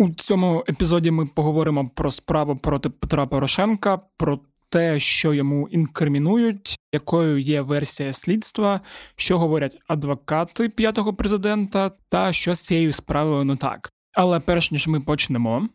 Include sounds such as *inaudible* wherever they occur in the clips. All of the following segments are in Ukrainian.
У цьому епізоді ми поговоримо про справу проти Петра Порошенка, про те, що йому інкримінують, якою є версія слідства, що говорять адвокати п'ятого президента, та що з цією справою не так. Але перш ніж ми почнемо,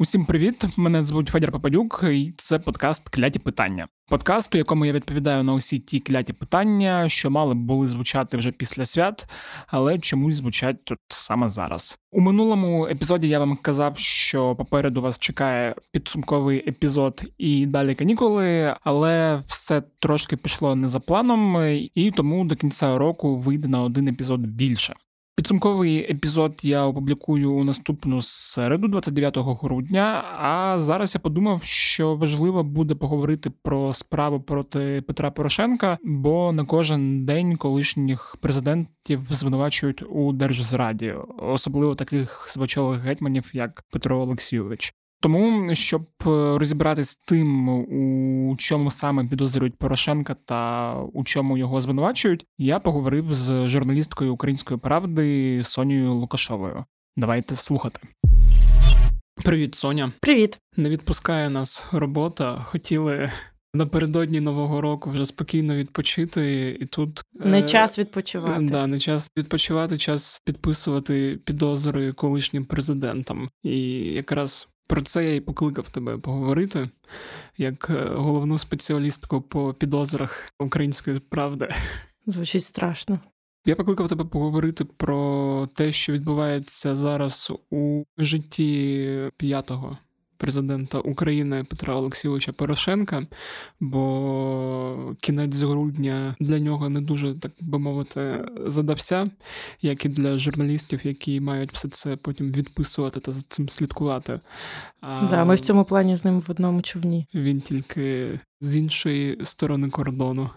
Усім привіт! Мене звуть Федір Попадюк, і це подкаст Кляті питання. Подкаст, у якому я відповідаю на усі ті кляті питання, що мали б були звучати вже після свят, але чомусь звучать тут саме зараз. У минулому епізоді я вам казав, що попереду вас чекає підсумковий епізод і далі канікули, але все трошки пішло не за планом, і тому до кінця року вийде на один епізод більше. Підсумковий епізод я опублікую у наступну середу, 29 грудня. А зараз я подумав, що важливо буде поговорити про справу проти Петра Порошенка, бо на кожен день колишніх президентів звинувачують у держзраді, особливо таких свочових гетьманів, як Петро Олексійович. Тому щоб е, розібратись з тим, у чому саме підозрюють Порошенка та у чому його звинувачують, я поговорив з журналісткою української правди Сонією Лукашовою. Давайте слухати. Привіт, Соня. Привіт. Не відпускає нас робота. Хотіли напередодні нового року вже спокійно відпочити, і тут не е... час відпочивати. Да, не час відпочивати, час підписувати підозри колишнім президентам. І якраз про це я і покликав тебе поговорити як е, головну спеціалістку по підозрах української правди. Звучить страшно. Я покликав тебе поговорити про те, що відбувається зараз у житті п'ятого президента України Петра Олексійовича Порошенка, бо кінець грудня для нього не дуже, так би мовити, задався, як і для журналістів, які мають все це потім відписувати та за цим слідкувати. А да, Ми в цьому плані з ним в одному човні. Він тільки з іншої сторони кордону.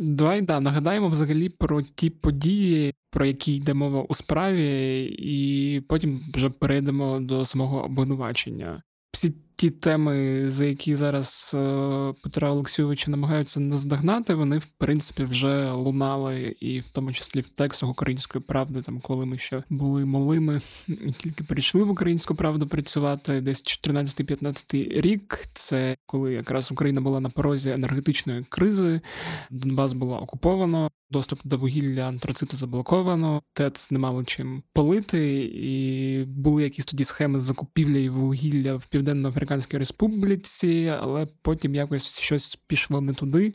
Давай да, нагадаємо взагалі про ті події, про які йде мова у справі, і потім вже перейдемо до самого обвинувачення. Всі ті теми, за які зараз е, Петра Олексійовича намагаються наздогнати, вони в принципі вже лунали, і в тому числі в текстах української правди, там коли ми ще були малими і тільки прийшли в українську правду працювати, десь 14-15 рік. Це коли якраз Україна була на порозі енергетичної кризи, Донбас було окуповано. Доступ до вугілля антрациту заблоковано, ТЕЦ не мало чим полити, і були якісь тоді схеми закупівлі вугілля в Південно-Африканській Республіці, але потім якось щось пішло не туди.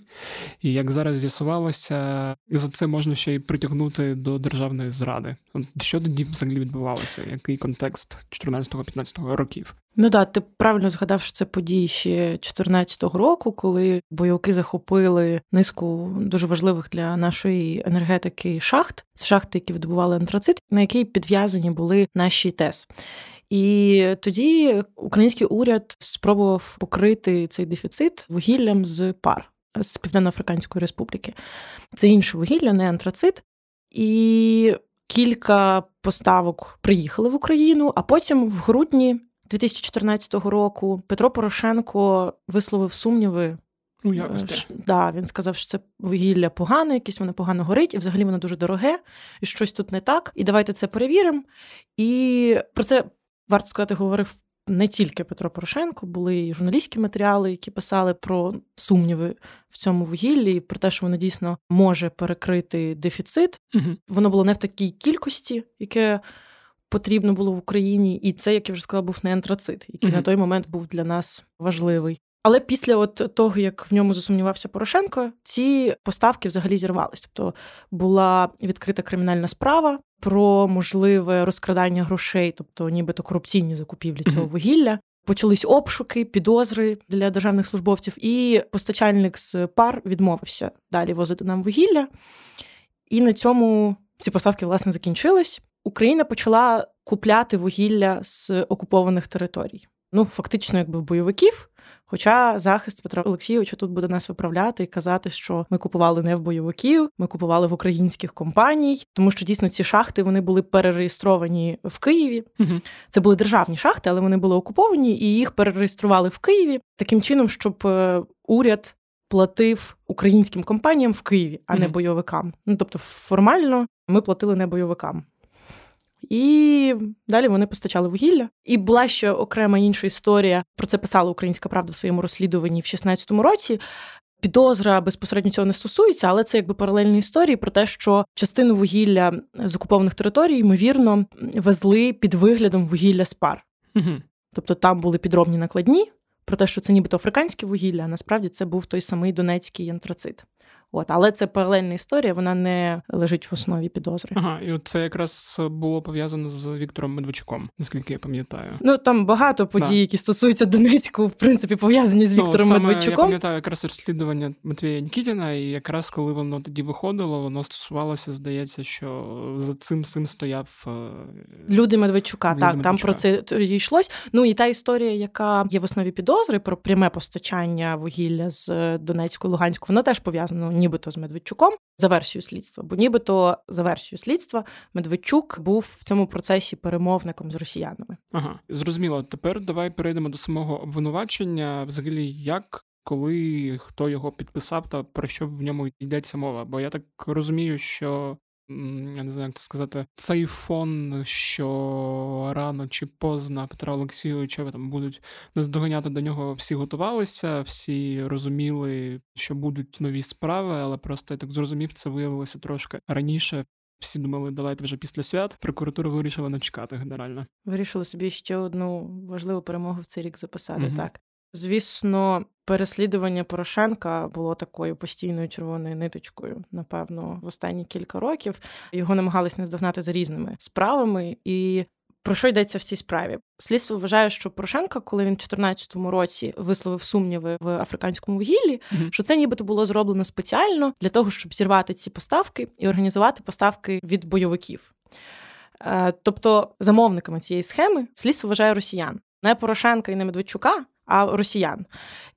І як зараз з'ясувалося, за це можна ще й притягнути до державної зради. От Що тоді взагалі відбувалося? Який контекст 14-15 років? Ну да, ти правильно згадав, що це події ще 2014 року, коли бойовики захопили низку дуже важливих для нашої енергетики шахт. Це шахти, які видобували антрацит, на які підв'язані були наші ТЕС. І тоді український уряд спробував покрити цей дефіцит вугіллям з пар з Південно-Африканської Республіки. Це інше вугілля, не антрацит. І кілька поставок приїхали в Україну, а потім в грудні 2014 року Петро Порошенко висловив сумніви. У якості. Да, Він сказав, що це вугілля погане, якесь воно погано горить, і взагалі воно дуже дороге, і щось тут не так. І давайте це перевіримо. І про це варто сказати, говорив не тільки Петро Порошенко, були і журналістські матеріали, які писали про сумніви в цьому вугіллі, і про те, що воно дійсно може перекрити дефіцит. Угу. Воно було не в такій кількості, яке потрібно було в Україні, і це, як я вже сказала, був не антрацит, який mm-hmm. на той момент був для нас важливий. Але після от того, як в ньому засумнівався Порошенко, ці поставки взагалі зірвались. Тобто була відкрита кримінальна справа про можливе розкрадання грошей, тобто нібито корупційні закупівлі цього вугілля. Почались обшуки, підозри для державних службовців, і постачальник з пар відмовився далі возити нам вугілля. І на цьому ці поставки власне закінчились. Україна почала купляти вугілля з окупованих територій. Ну, фактично, якби в бойовиків. Хоча захист Петра Олексійовича тут буде нас виправляти і казати, що ми купували не в бойовиків, ми купували в українських компаній, тому що дійсно ці шахти вони були перереєстровані в Києві. Угу. Це були державні шахти, але вони були окуповані і їх перереєстрували в Києві таким чином, щоб е, уряд платив українським компаніям в Києві, а не бойовикам. Ну тобто, формально ми платили не бойовикам. І далі вони постачали вугілля. І була ще окрема інша історія. Про це писала Українська Правда в своєму розслідуванні в 16-му році. Підозра безпосередньо цього не стосується, але це якби паралельні історії про те, що частину вугілля з окупованих територій, ймовірно, везли під виглядом вугілля з пар. Угу. Тобто там були підробні накладні про те, що це нібито африканське вугілля, а насправді це був той самий донецький антрацит. От, але це паралельна історія, вона не лежить в основі підозри. Ага, і це якраз було пов'язано з Віктором Медведчуком, наскільки я пам'ятаю. Ну там багато подій, Да. які стосуються Донецьку, в принципі, пов'язані з Ну, Віктором саме Я пам'ятаю якраз розслідування Матвія Нікітіна, і якраз коли воно тоді виходило, воно стосувалося, здається, що за цим всім стояв е, Люди Медведчука, Люди так, там про це тоді йшлось. Ну і та історія, яка є в основі підозри про пряме постачання вугілля з е, Донецької Луганську, воно теж пов'язано нібито з Медведчуком за версією слідства. Бо нібито за версією слідства Медведчук був в цьому процесі перемовником з росіянами. Ага, зрозуміло. Тепер давай перейдемо до самого обвинувачення. Взагалі, як, коли, хто його підписав та про що в ньому йдеться мова? Бо я так розумію, що. Я не знаю, як це сказати, цей фон, що рано чи поздно Петра Олексійовича там будуть наздоганяти до нього, всі готувалися, всі розуміли, що будуть нові справи, але просто я так зрозумів, це виявилося трошки раніше. Всі думали, давайте вже після свят. Прокуратура вирішила не чекати генерально. Вирішили собі ще одну важливу перемогу в цей рік записати. Мгм. Так звісно, переслідування Порошенка було такою постійною червоною ниточкою. Напевно, в останні кілька років його намагались наздогнати за різними справами і. Про що йдеться в цій справі? Слідство вважає, що Порошенко, коли він в 2014 році висловив сумніви в африканському вугіллі, Мгм. що це нібито було зроблено спеціально для того, щоб зірвати ці поставки і організувати поставки від бойовиків. Е, Тобто замовниками цієї схеми слідство вважає росіян, не Порошенка і не Медведчука, а росіян.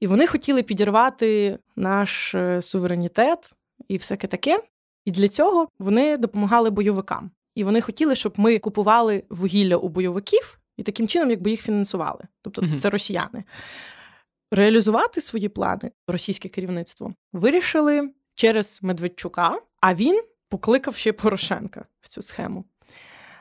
І вони хотіли підірвати наш е, суверенітет і всяке таке. І для цього вони допомагали бойовикам. І вони хотіли, щоб ми купували вугілля у бойовиків і таким чином, якби їх фінансували. Тобто Мгм. це росіяни. Реалізувати свої плани російське керівництво вирішили через Медведчука, а він покликав ще Порошенка в цю схему.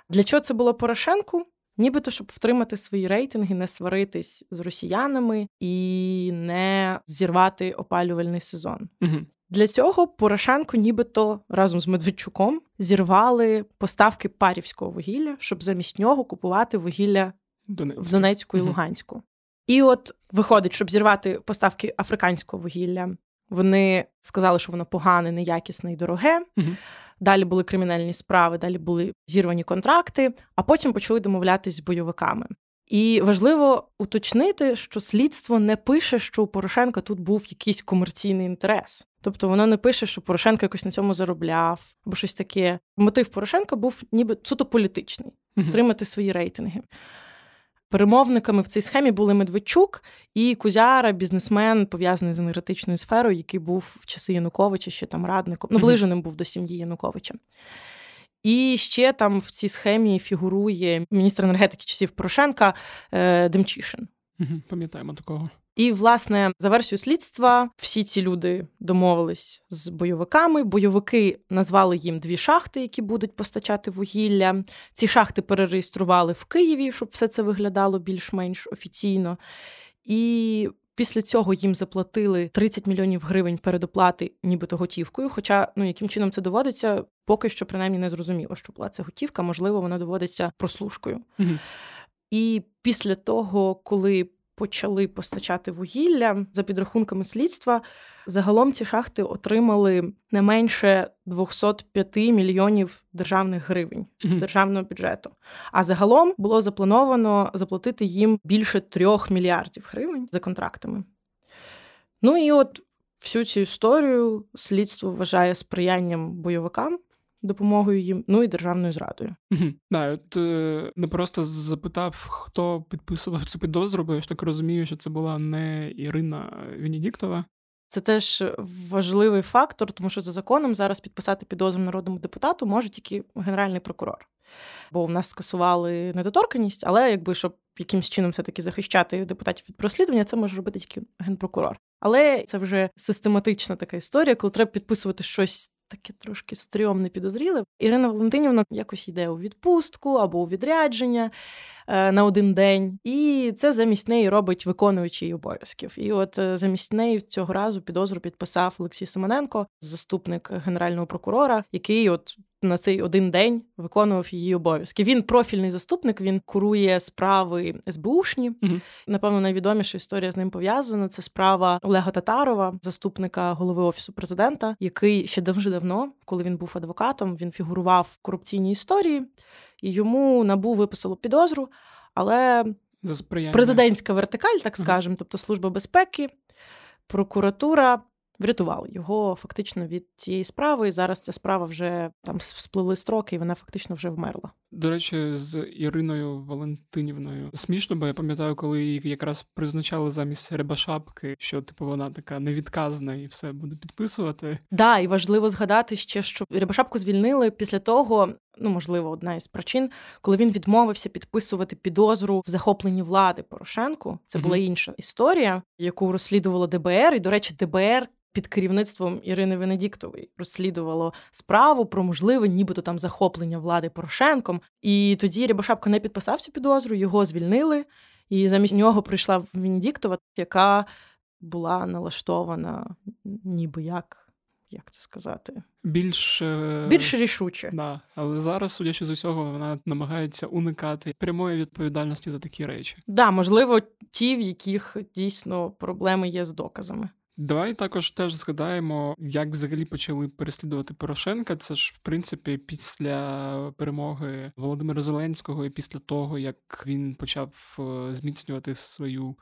Для чого це було Порошенку? Нібито щоб втримати свої рейтинги, не сваритись з росіянами і не зірвати опалювальний сезон. Мгм. Для цього Порошенко, нібито разом з Медведчуком, зірвали поставки парівського вугілля, щоб замість нього купувати вугілля Донецьк. в Донецьку і Мгм. Луганську. І от виходить, щоб зірвати поставки африканського вугілля, вони сказали, що воно погане, неякісне і дороге. Мгм. Далі були кримінальні справи, далі були зірвані контракти, а потім почали домовлятись з бойовиками. І важливо уточнити, що слідство не пише, що у Порошенка тут був якийсь комерційний інтерес. Тобто воно не пише, що Порошенко якось на цьому заробляв або щось таке. Мотив Порошенка був ніби суто політичний отримати свої рейтинги. Перемовниками в цій схемі були Медведчук і Кузяра, бізнесмен, пов'язаний з енергетичною сферою, який був в часи Януковича, ще там радником, наближеним був до сім'ї Януковича. І ще там в цій схемі фігурує міністр енергетики часів Порошенка е, Демчишин. Пам'ятаємо такого. І, власне, за версією слідства, всі ці люди домовились з бойовиками. Бойовики назвали їм дві шахти, які будуть постачати вугілля. Ці шахти перереєстрували в Києві, щоб все це виглядало більш-менш офіційно. І після цього їм заплатили 30 мільйонів гривень передоплати, нібито готівкою. Хоча, ну яким чином це доводиться, поки що принаймні не зрозуміло, що була це готівка, можливо, вона доводиться прослушкою. Мгм. І після того, коли почали постачати вугілля за підрахунками слідства, загалом ці шахти отримали не менше 205 мільйонів державних гривень з державного бюджету. А загалом було заплановано заплатити їм більше 3 мільярдів гривень за контрактами. Ну і от всю цю історію слідство вважає сприянням бойовикам, допомогою їм, ну і державною зрадою. Мгм. Да, от е, не просто запитав, хто підписував цю підозру, бо я ж так розумію, що це була не Ірина Венедіктова. Це теж важливий фактор, тому що за законом зараз підписати підозру народному депутату може тільки генеральний прокурор. Бо в нас скасували недоторканність, але якби щоб якимсь чином все-таки захищати депутатів від розслідування, це може робити тільки генпрокурор. Але це вже систематична така історія, коли треба підписувати щось таке трошки стрьомне підозріле. Ірина Валентинівна якось йде у відпустку або у відрядження е, на один день, і це замість неї робить виконуючий обов'язків. І от е, замість неї цього разу підозру підписав Олексій Семененко, заступник генерального прокурора, який от на цей один день виконував її обов'язки. Він профільний заступник, він курує справи СБУшні. Угу. Напевно, найвідоміша історія з ним пов'язана. Це справа Олега Татарова, заступника голови офісу президента, який ще дуже давно, коли він був адвокатом, він фігурував в корупційній історії, і йому набу виписало підозру, але За президентська вертикаль, так скажемо, угу. тобто служба безпеки, прокуратура врятували його фактично від цієї справи. І зараз ця справа вже там сплили строки, і вона фактично вже вмерла. До речі, з Іриною Валентинівною смішно, бо я пам'ятаю, коли її якраз призначали замість Рябошапки, що типу вона така невідказна і все буде підписувати. Да, і важливо згадати ще, що Рябошапку звільнили після того. Ну, можливо, одна із причин, коли він відмовився підписувати підозру в захопленні влади Порошенку. Це була інша історія, яку розслідувало ДБР. І, до речі, ДБР під керівництвом Ірини Венедіктової розслідувало справу про можливе, нібито там захоплення влади Порошенком. І тоді Рябошапка не підписав цю підозру, його звільнили, і замість нього прийшла Венедіктова, яка була налаштована, ніби як. Як це сказати? Більш більш рішуче. Да. Але зараз, судячи з усього, вона намагається уникати прямої відповідальності за такі речі. Да, можливо, ті, в яких дійсно проблеми є з доказами. Давай також теж згадаємо, як взагалі почали переслідувати Порошенка. Це ж в принципі після перемоги Володимира Зеленського, і після того як він почав е, зміцнювати свою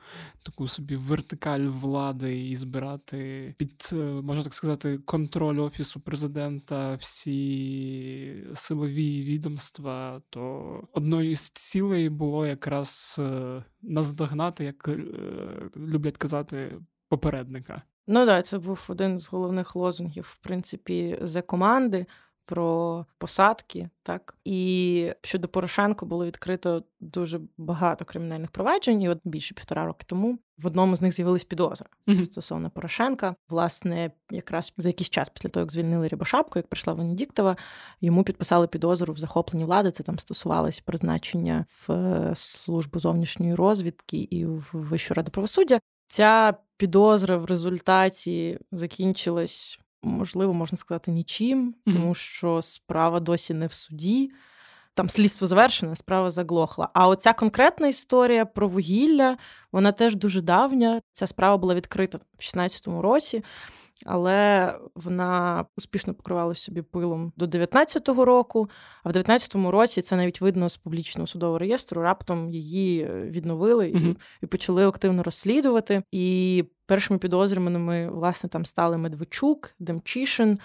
таку собі вертикаль влади і збирати під е, можна так сказати контроль офісу президента всі силові відомства, то одною з цілей було якраз е, наздогнати, як люблять казати попередника. Ну так, це був один з головних лозунгів, в принципі, за команди про посадки. Так і щодо Порошенко було відкрито дуже багато кримінальних проваджень. І От більше півтора роки тому в одному з них з'явились підозри mm-hmm. стосовно Порошенка. Власне, якраз за якийсь час після того, як звільнили Рябошапку, як прийшла Венедіктова, йому підписали підозру в захопленні влади. Це там стосувалось призначення в е, службу зовнішньої розвідки і в Вищу раду правосуддя. Ця підозра в результаті закінчилась, можливо, можна сказати, нічим, mm-hmm. тому що справа досі не в суді. Там слідство завершене, справа заглохла. А оця конкретна історія про вугілля, вона теж дуже давня. Ця справа була відкрита в 16-му році але вона успішно покривала собі пилом до 19-го року. А в 19-му році це навіть видно з публічного судового реєстру. Раптом її е, відновили і, угу. і почали активно розслідувати. І першими підозрюваними, власне, там стали Медведчук, Демчишин.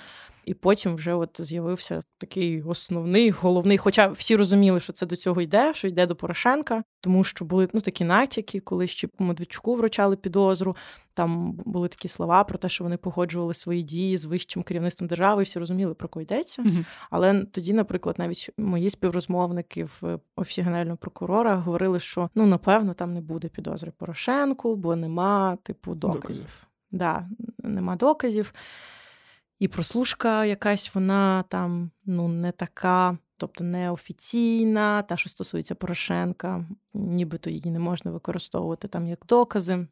І потім вже от з'явився такий основний, головний. Хоча всі розуміли, що це до цього йде, що йде до Порошенка, тому що були ну такі натяки, коли ще Медведчуку вручали підозру. Там були такі слова про те, що вони погоджували свої дії з вищим керівництвом держави, і всі розуміли, про кого йдеться. mm Але тоді, наприклад, навіть мої співрозмовники в офісі генерального прокурора говорили, що ну напевно там не буде підозри Порошенку, бо нема типу доказів. доказів. Да, Нема доказів. І прослушка якась вона там ну не така, тобто неофіційна, та, що стосується Порошенка, нібито її не можна використовувати там як докази.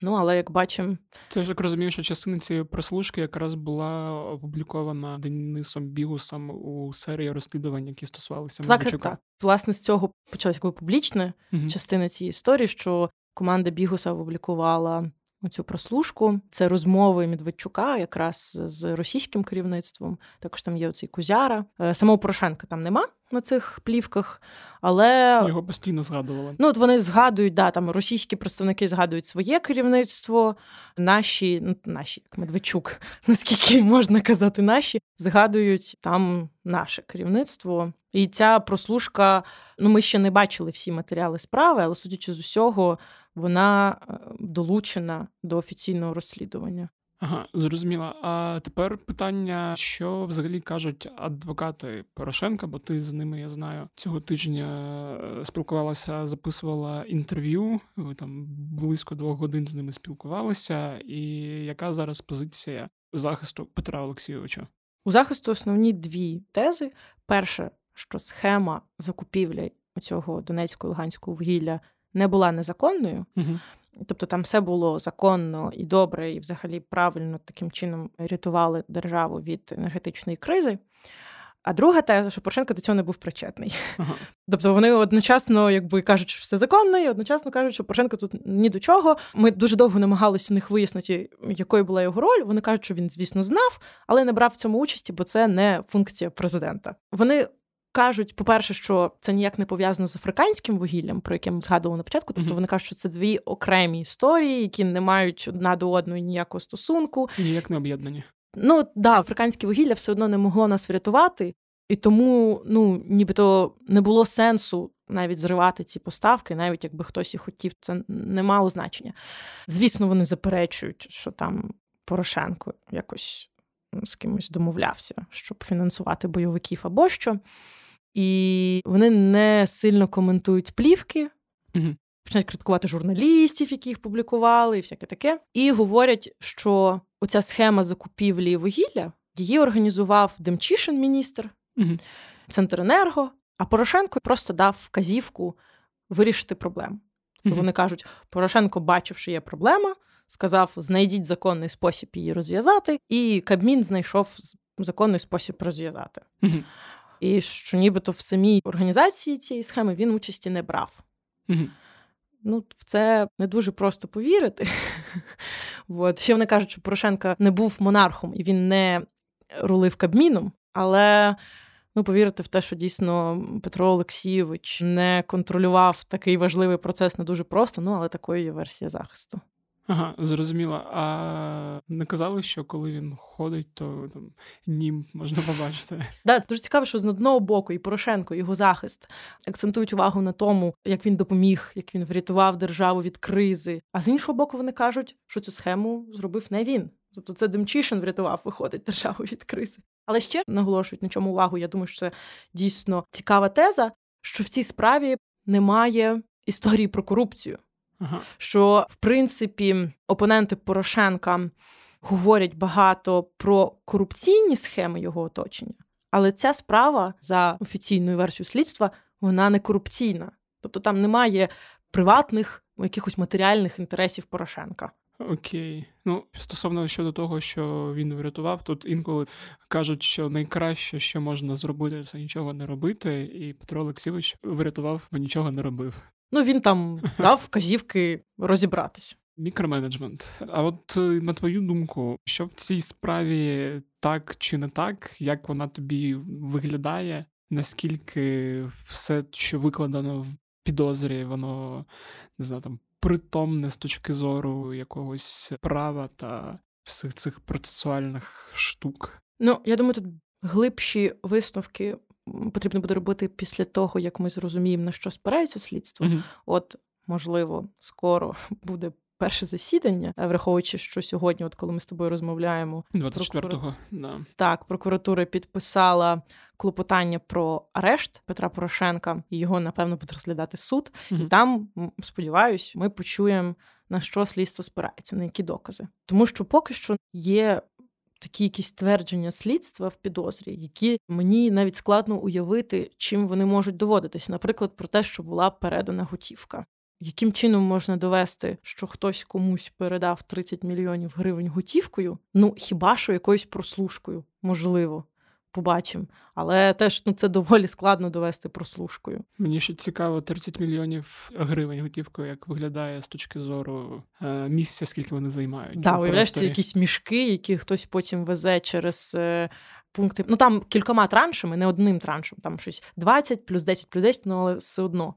Ну, але як бачимо, це ж як розумію, що частина цієї прослушки якраз була опублікована Денисом Бігусом у серії розслідувань, які стосувалися так, так, так. Власне, з цього почалася публічна угу. частина цієї історії, що команда Бігуса опублікувала цю прослушку. Це розмови Медведчука якраз з російським керівництвом. Також там є оцей Кузяра. Е, самого Порошенка там нема на цих плівках, але його постійно згадували. Ну от вони згадують, да, там російські представники згадують своє керівництво, наші, ну наші, як Медведчук, *laughs* наскільки можна казати, наші згадують там наше керівництво. І ця прослушка, ну ми ще не бачили всі матеріали справи, але судячи з усього, вона е, долучена до офіційного розслідування. Ага, зрозуміло. А тепер питання, що взагалі кажуть адвокати Порошенка, бо ти з ними, я знаю, цього тижня е, спілкувалася, записувала інтерв'ю. Ви там близько двох годин з ними спілкувалися. І яка зараз позиція захисту Петра Олексійовича? У захисту основні дві тези: перше, що схема закупівлі цього донецького луганського вугілля не була незаконною. Угу. Тобто там все було законно і добре, і взагалі правильно таким чином рятували державу від енергетичної кризи. А друга теза, що Порошенко до цього не був причетний. Ага. *laughs* Тобто вони одночасно, якби кажуть, що все законно, і одночасно кажуть, що Порошенко тут ні до чого. Ми дуже довго намагалися у них вияснити, якою була його роль. Вони кажуть, що він, звісно, знав, але не брав в цьому участі, бо це не функція президента. Вони кажуть, по-перше, що це ніяк не пов'язано з африканським вугіллям, про яке ми згадували на початку. Тобто mm-hmm. вони кажуть, що це дві окремі історії, які не мають одна до одної ніякого стосунку. Ніяк не об'єднані. Ну да, африканське вугілля все одно не могло нас врятувати, і тому ну нібито не було сенсу. Навіть зривати ці поставки, навіть якби хтось і хотів, це не мало значення. Звісно, вони заперечують, що там Порошенко якось з кимось домовлявся, щоб фінансувати бойовиків або що і вони не сильно коментують плівки. Угу. Починають критикувати журналістів, які їх публікували, і всяке таке. І говорять, що оця схема закупівлі вугілля її організував Демчишин, міністр, угу. Центренерго, а Порошенко просто дав вказівку вирішити проблему. То угу. вони кажуть, Порошенко бачив, що є проблема, сказав: знайдіть законний спосіб її розв'язати, і Кабмін знайшов законний спосіб розв'язати. Угу і що нібито в самій організації цієї схеми він участі не брав. Угу. Ну, в це не дуже просто повірити. *laughs* От. Ще вони кажуть, що Порошенко не був монархом і він не рулив Кабміном, але ну, повірити в те, що дійсно Петро Олексійович не контролював такий важливий процес не дуже просто, ну але такою є версія захисту. Ага, зрозуміло. А не казали, що коли він ходить, то там нім можна побачити. *laughs* Да, дуже цікаво, що з одного боку і Порошенко, і його захист акцентують увагу на тому, як він допоміг, як він врятував державу від кризи. А з іншого боку, вони кажуть, що цю схему зробив не він. Тобто це Демчишин врятував, виходить державу від кризи. Але ще наголошують на чому увагу. Я думаю, що це дійсно цікава теза, що в цій справі немає історії про корупцію. Ага. Що в принципі опоненти Порошенка говорять багато про корупційні схеми його оточення, але ця справа за офіційною версією слідства вона не корупційна, тобто там немає приватних якихось матеріальних інтересів Порошенка. Окей, ну стосовно щодо того, що він врятував, тут інколи кажуть, що найкраще, що можна зробити, це нічого не робити, і Петро Олексійович врятував, бо нічого не робив. Ну він там *laughs* дав вказівки розібратись. Мікроменеджмент. А от е, на твою думку, що в цій справі так чи не так, як вона тобі виглядає? Наскільки все, що викладено в підозрі, воно не знаю, там притомне з точки зору якогось права та всіх цих процесуальних штук? Ну я думаю, тут глибші висновки потрібно буде робити після того, як ми зрозуміємо, на що спирається слідство. uh От, можливо, скоро *laughs* буде. Перше засідання, враховуючи, що сьогодні, от коли ми з тобою розмовляємо, 24-го, прокура... да. так, прокуратура підписала клопотання про арешт Петра Порошенка, і його напевно буде розглядати суд. uh І там, сподіваюсь, ми почуємо на що слідство спирається, на які докази, тому що поки що є такі якісь твердження слідства в підозрі, які мені навіть складно уявити, чим вони можуть доводитись. Наприклад, про те, що була передана готівка. Яким чином можна довести, що хтось комусь передав 30 мільйонів гривень готівкою? Ну хіба що якоюсь прослушкою, можливо побачимо. Але теж ну це доволі складно довести прослушкою. Мені ще цікаво 30 мільйонів гривень готівкою, як виглядає з точки зору е, місця, скільки вони займають. Да, уявляєш, це якісь мішки, які хтось потім везе через. Е, пункти, ну там кількома траншами, не одним траншем, там щось 20 плюс 10 плюс 10, ну, але все одно.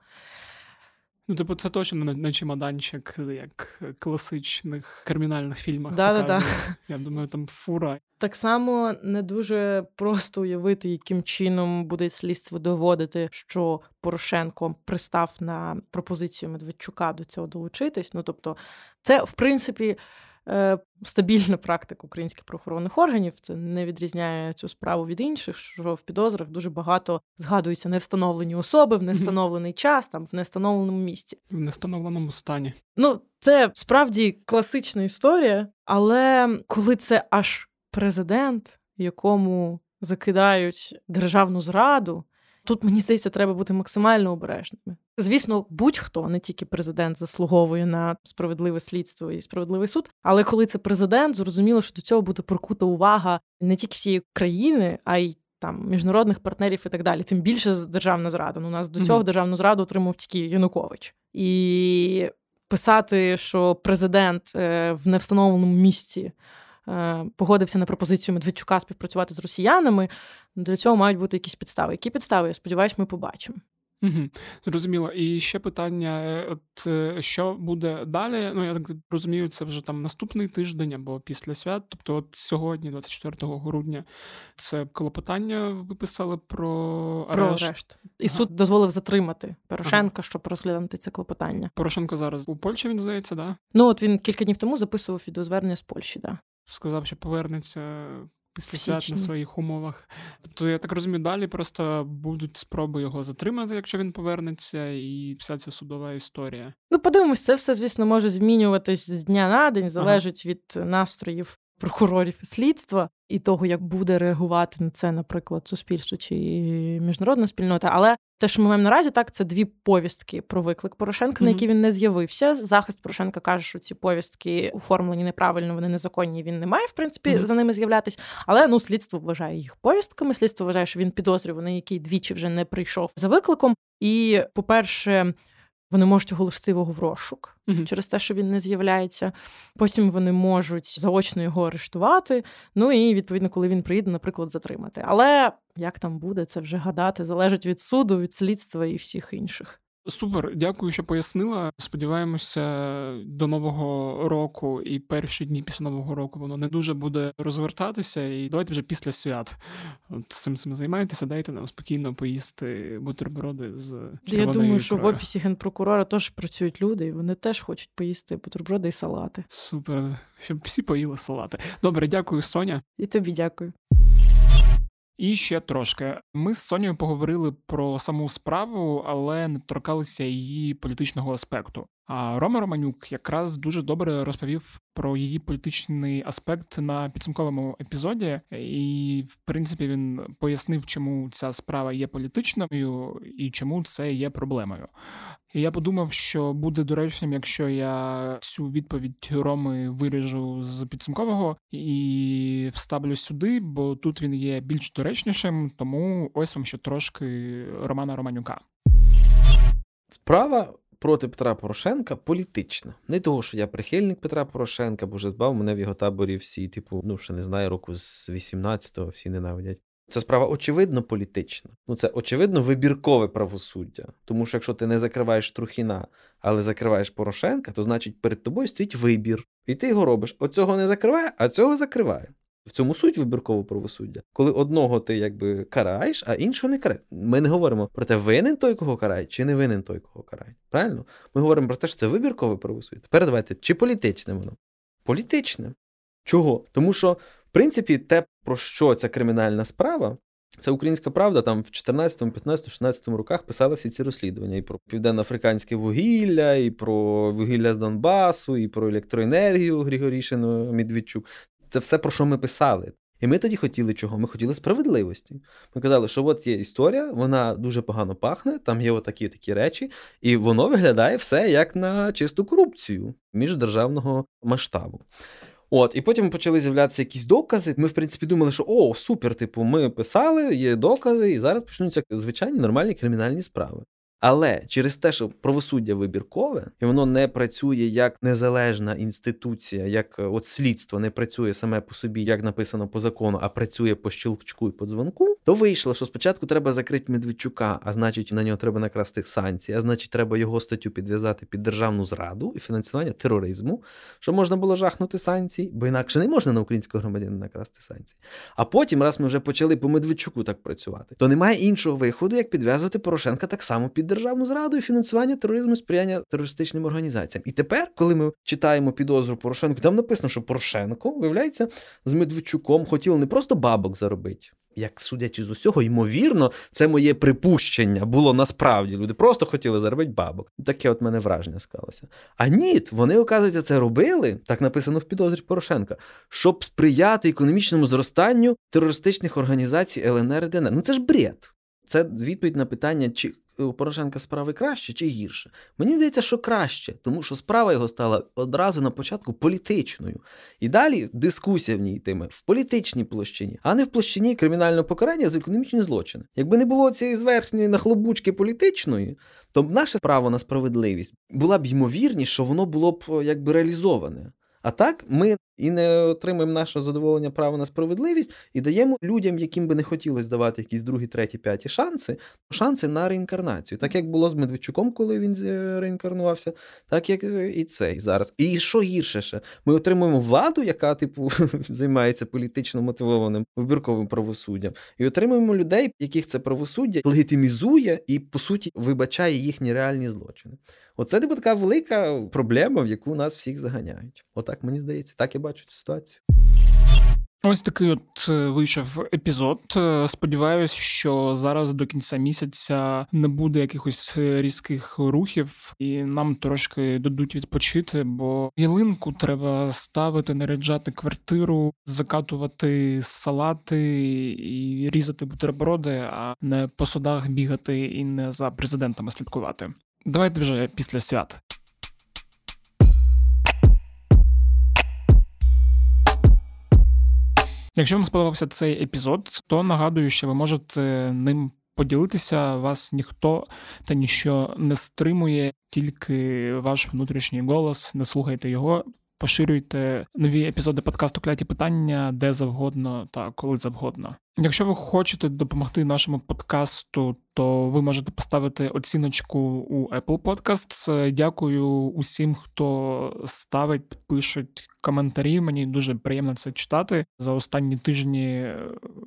Ну, типу, це точно не чемоданчик, як класичних кримінальних фільмах. Да, да, да. Я думаю, там фура. Так само не дуже просто уявити, яким чином буде слідство доводити, що Порошенко пристав на пропозицію Медведчука до цього долучитись. Ну тобто, це в принципі стабільна практика українських правоохоронних органів. Це не відрізняє цю справу від інших, що в підозрах дуже багато згадуються невстановлені особи в невстановлений час, там в невстановленому місці. В невстановленому стані. Ну, це справді класична історія, але коли це аж президент, якому закидають державну зраду. Тут мені здається, треба бути максимально обережними. Звісно, будь-хто, не тільки президент, заслуговує на справедливе слідство і справедливий суд. Але коли це президент, зрозуміло, що до цього буде прокута увага не тільки всієї країни, а й там міжнародних партнерів і так далі. Тим більше державна зрада. Ну, у нас до цього mm-hmm. державну зраду отримав тільки Янукович. І писати, що президент е, в невстановленому місці. Е, погодився на пропозицію Медведчука співпрацювати з росіянами. Для цього мають бути якісь підстави. Які підстави? Я сподіваюся, ми побачимо. Угу, Зрозуміло. І ще питання: е, от е, що буде далі? Ну, я так розумію, це вже там наступний тиждень або після свят. Тобто, от сьогодні, 24 грудня, це клопотання виписали про арешт. Про арешт. І ага. суд дозволив затримати Порошенка, ага. щоб розглянути це клопотання. Порошенко зараз у Польщі він здається, да? Ну от він кілька днів тому записував відеозвернення з Польщі, да. Сказав, що повернеться після свят на своїх умовах. Тобто, я так розумію, далі просто будуть спроби його затримати, якщо він повернеться, і вся ця судова історія. Ну, подивимось, це все, звісно, може змінюватись з дня на день, залежить ага. від настроїв прокурорів і слідства і того, як буде реагувати на це, наприклад, суспільство чи міжнародна спільнота. Але те, що ми маємо наразі, так це дві повістки про виклик Порошенка, mm-hmm. на які він не з'явився. Захист Порошенка каже, що ці повістки оформлені неправильно, вони незаконні. Він не має в принципі mm-hmm. за ними з'являтись. Але ну слідство вважає їх повістками. Слідство вважає, що він підозрюваний, який двічі вже не прийшов за викликом. І, по-перше, вони можуть оголосити його в розшук uh через те, що він не з'являється. Потім вони можуть заочно його арештувати. Ну і відповідно, коли він приїде, наприклад, затримати. Але як там буде, це вже гадати залежить від суду, від слідства і всіх інших. Супер, дякую, що пояснила. Сподіваємося, до нового року і перші дні після нового року воно не дуже буде розвертатися. І давайте вже після свят От цим цим займайтеся, дайте нам спокійно поїсти бутерброди з Я думаю, що в офісі генпрокурора теж працюють люди, і вони теж хочуть поїсти бутерброди і салати. Супер, щоб всі поїли салати. Добре, дякую, Соня. І тобі дякую. І ще трошки. Ми з Сонією поговорили про саму справу, але не торкалися її політичного аспекту. А Рома Романюк якраз дуже добре розповів про її політичний аспект на підсумковому епізоді, і в принципі він пояснив, чому ця справа є політичною і чому це є проблемою. І я подумав, що буде доречним, якщо я всю відповідь Роми виріжу з підсумкового і вставлю сюди, бо тут він є більш доречнішим, тому ось вам ще трошки Романа Романюка. Справа проти Петра Порошенка політична. Не того, що я прихильник Петра Порошенка, бо вже збав мене в його таборі всі, типу, ну ще не знаю, року з 18-го всі ненавидять. Це справа очевидно політична. Ну це очевидно вибіркове правосуддя. Тому що якщо ти не закриваєш Трухіна, але закриваєш Порошенка, то значить перед тобою стоїть вибір. І ти його робиш. Оцього не закриває, а цього закриває. В цьому суть вибіркового правосуддя. Коли одного ти якби караєш, а іншого не караєш. Ми не говоримо про те, винен той, кого карають, чи не винен той, кого карають. Правильно? Ми говоримо про те, що це вибіркове правосуддя. Тепер давайте, чи політичне воно? Політичне. Чого? Тому що, в принципі, те, про що ця кримінальна справа, це українська правда, там в 14, 15, 16 роках писали всі ці розслідування і про південно-африканське вугілля, і про вугілля з Донбасу, і про електроенергію Григорішину Медведчук. Це все про що ми писали. І ми тоді хотіли чого? Ми хотіли справедливості. Ми казали, що от є історія, вона дуже погано пахне, там є отакі такі речі, і воно виглядає все як на чисту корупцію міждержавного масштабу. От, і потім почали з'являтися якісь докази. Ми, в принципі, думали, що о, супер, типу, ми писали, є докази, і зараз почнуться звичайні нормальні кримінальні справи. Але через те, що правосуддя вибіркове, і воно не працює як незалежна інституція, як е, от слідство не працює саме по собі, як написано по закону, а працює по щелчку і по дзвонку. то вийшло, що спочатку треба закрити Медведчука, а значить, на нього треба накрасти санкції, а значить, треба його статтю підв'язати під державну зраду і фінансування тероризму, щоб можна було жахнути санкції, бо інакше не можна на українського громадянина накрасти санкції. А потім, раз ми вже почали по Медведчуку так працювати, то немає іншого виходу, як підв'язувати Порошенка так само під державну зраду і фінансування тероризму, сприяння терористичним організаціям. І тепер, коли ми читаємо підозру Порошенку, там написано, що Порошенко, виявляється, з Медведчуком хотіли не просто бабок заробити. Як судячи з усього, ймовірно, це моє припущення було насправді. Люди просто хотіли заробити бабок. Таке от мене враження склалося. А ні, вони, оказується, це робили, так написано в підозрі Порошенка, щоб сприяти економічному зростанню терористичних організацій ЛНР і ДНР. Ну це ж бред. Це відповідь на питання, чи у Порошенка справи краще чи гірше? Мені здається, що краще, тому що справа його стала одразу на початку політичною. І далі дискусія в ній йтиме в політичній площині, а не в площині кримінального покарання за економічні злочини. Якби не було цієї зверхньої нахлобучки політичної, то наше право на справедливість була б ймовірність, що воно було б якби реалізоване. А так ми і не отримуємо наше задоволення права на справедливість і даємо людям, яким би не хотілося давати якісь другі, треті, п'яті шанси, шанси на реінкарнацію. Так як було з Медведчуком, коли він реінкарнувався, так як і цей зараз. І що гірше ще, ми отримуємо владу, яка, типу, *laughs* займається політично мотивованим вибірковим правосуддям, і отримуємо людей, яких це правосуддя легітимізує і, по суті, вибачає їхні реальні злочини. Оце типу, така велика проблема, в яку нас всіх заганяють. Отак мені здається, так я бачу цю ситуацію. Ось такий от е, вийшов епізод. Е, сподіваюсь, що зараз до кінця місяця не буде якихось різких рухів, і нам трошки дадуть відпочити, бо ялинку треба ставити, наряджати квартиру, закатувати салати і різати бутерброди, а не по судах бігати і не за президентами слідкувати. Давайте вже після свят. Якщо вам сподобався цей епізод, то нагадую, що ви можете ним поділитися. Вас ніхто та ніщо не стримує, тільки ваш внутрішній голос. Не слухайте його, поширюйте нові епізоди подкасту Кляті питання де завгодно та коли завгодно. Якщо ви хочете допомогти нашому подкасту, то ви можете поставити оціночку у Apple Podcasts. Дякую усім, хто ставить, пишуть коментарі. Мені дуже приємно це читати. За останні тижні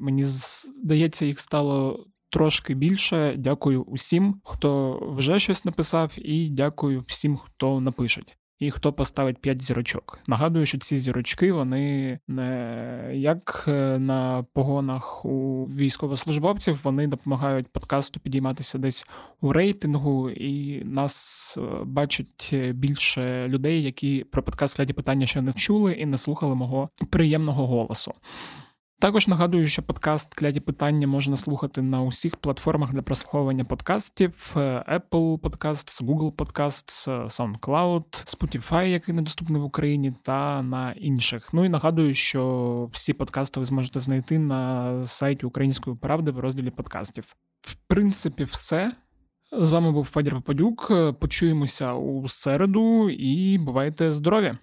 мені здається, їх стало. Трошки більше. Дякую усім, хто вже щось написав, і дякую всім, хто напишеть і хто поставить 5 зірочок. Нагадую, що ці зірочки вони не як е, на погонах у військовослужбовців, вони допомагають подкасту підійматися десь у рейтингу, і нас е, бачать більше людей, які про подкаст «Гляді питання ще не чули і не слухали мого приємного голосу. Також нагадую, що подкаст Кляді питання можна слухати на усіх платформах для прослуховування подкастів: Apple Podcasts, Google Podcasts, SoundCloud, Spotify, який недоступний в Україні, та на інших. Ну і нагадую, що всі подкасти ви зможете знайти на сайті Української правди в розділі подкастів. В принципі, все. З вами був Федір Попадюк. Почуємося у середу і бувайте здорові!